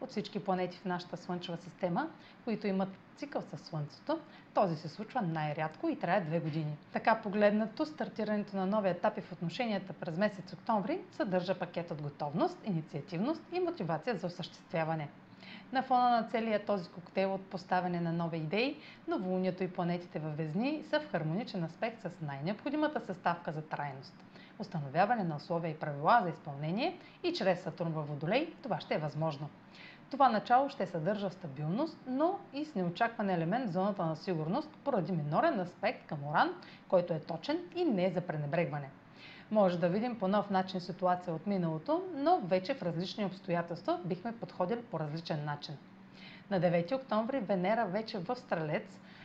От всички планети в нашата Слънчева система, които имат цикъл със Слънцето, този се случва най-рядко и трае две години. Така погледнато, стартирането на нови етапи в отношенията през месец октомври съдържа пакет от готовност, инициативност и мотивация за осъществяване. На фона на целия този коктейл от поставяне на нови идеи, новолунието и планетите във Везни са в хармоничен аспект с най-необходимата съставка за трайност. Установяване на условия и правила за изпълнение и чрез Сатурн във Водолей това ще е възможно. Това начало ще съдържа стабилност, но и с неочакван елемент в зоната на сигурност поради минорен аспект към Оран, който е точен и не е за пренебрегване. Може да видим по нов начин ситуация от миналото, но вече в различни обстоятелства бихме подходили по различен начин. На 9 октомври Венера вече в Стрелец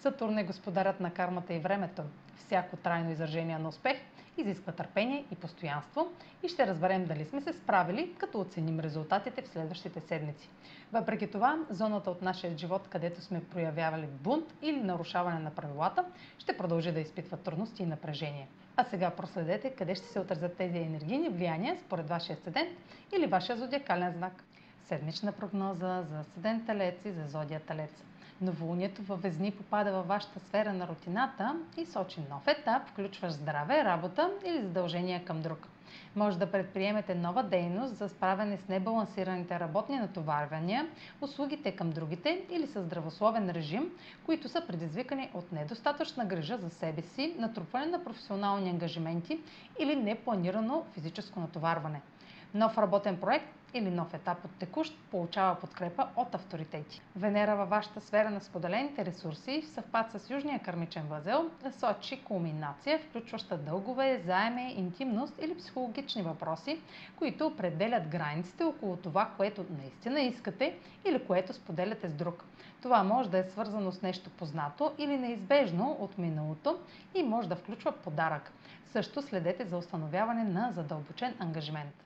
Сатурн е господарят на кармата и времето. Всяко трайно изражение на успех изисква търпение и постоянство и ще разберем дали сме се справили, като оценим резултатите в следващите седмици. Въпреки това, зоната от нашия живот, където сме проявявали бунт или нарушаване на правилата, ще продължи да изпитва трудности и напрежение. А сега проследете къде ще се отразят тези енергийни влияния според вашия седент или вашия зодиакален знак. Седмична прогноза за седент Телец и за зодия Телец. Новолунието във Везни попада във вашата сфера на рутината и сочи нов етап, включващ здраве, работа или задължения към друг. Може да предприемете нова дейност за справяне с небалансираните работни натоварвания, услугите към другите или с здравословен режим, които са предизвикани от недостатъчна грижа за себе си, натрупване на професионални ангажименти или непланирано физическо натоварване. Нов работен проект или нов етап от текущ получава подкрепа от авторитети. Венера във вашата сфера на споделените ресурси в съвпад с Южния кърмичен възел сочи кулминация, включваща дългове, заеме, интимност или психологични въпроси, които определят границите около това, което наистина искате или което споделяте с друг. Това може да е свързано с нещо познато или неизбежно от миналото и може да включва подарък. Също следете за установяване на задълбочен ангажимент.